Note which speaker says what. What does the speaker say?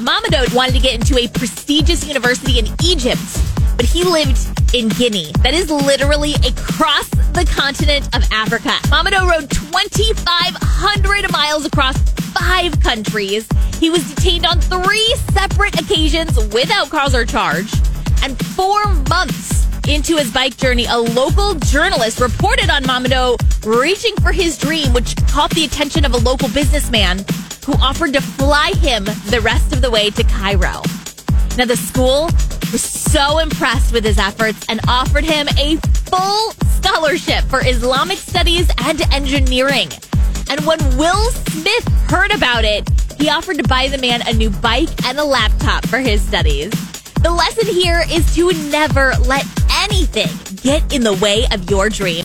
Speaker 1: Mamadou wanted to get into a prestigious university in Egypt, but he lived in Guinea. That is literally across the continent of Africa. Mamadou rode 2,500 miles across five countries. He was detained on three separate occasions without cause or charge. And four months into his bike journey, a local journalist reported on Mamadou reaching for his dream, which caught the attention of a local businessman who offered to fly him the rest of the way to Cairo. Now, the school was so impressed with his efforts and offered him a full scholarship for Islamic studies and engineering. And when Will Smith heard about it, he offered to buy the man a new bike and a laptop for his studies. The lesson here is to never let anything get in the way of your dream.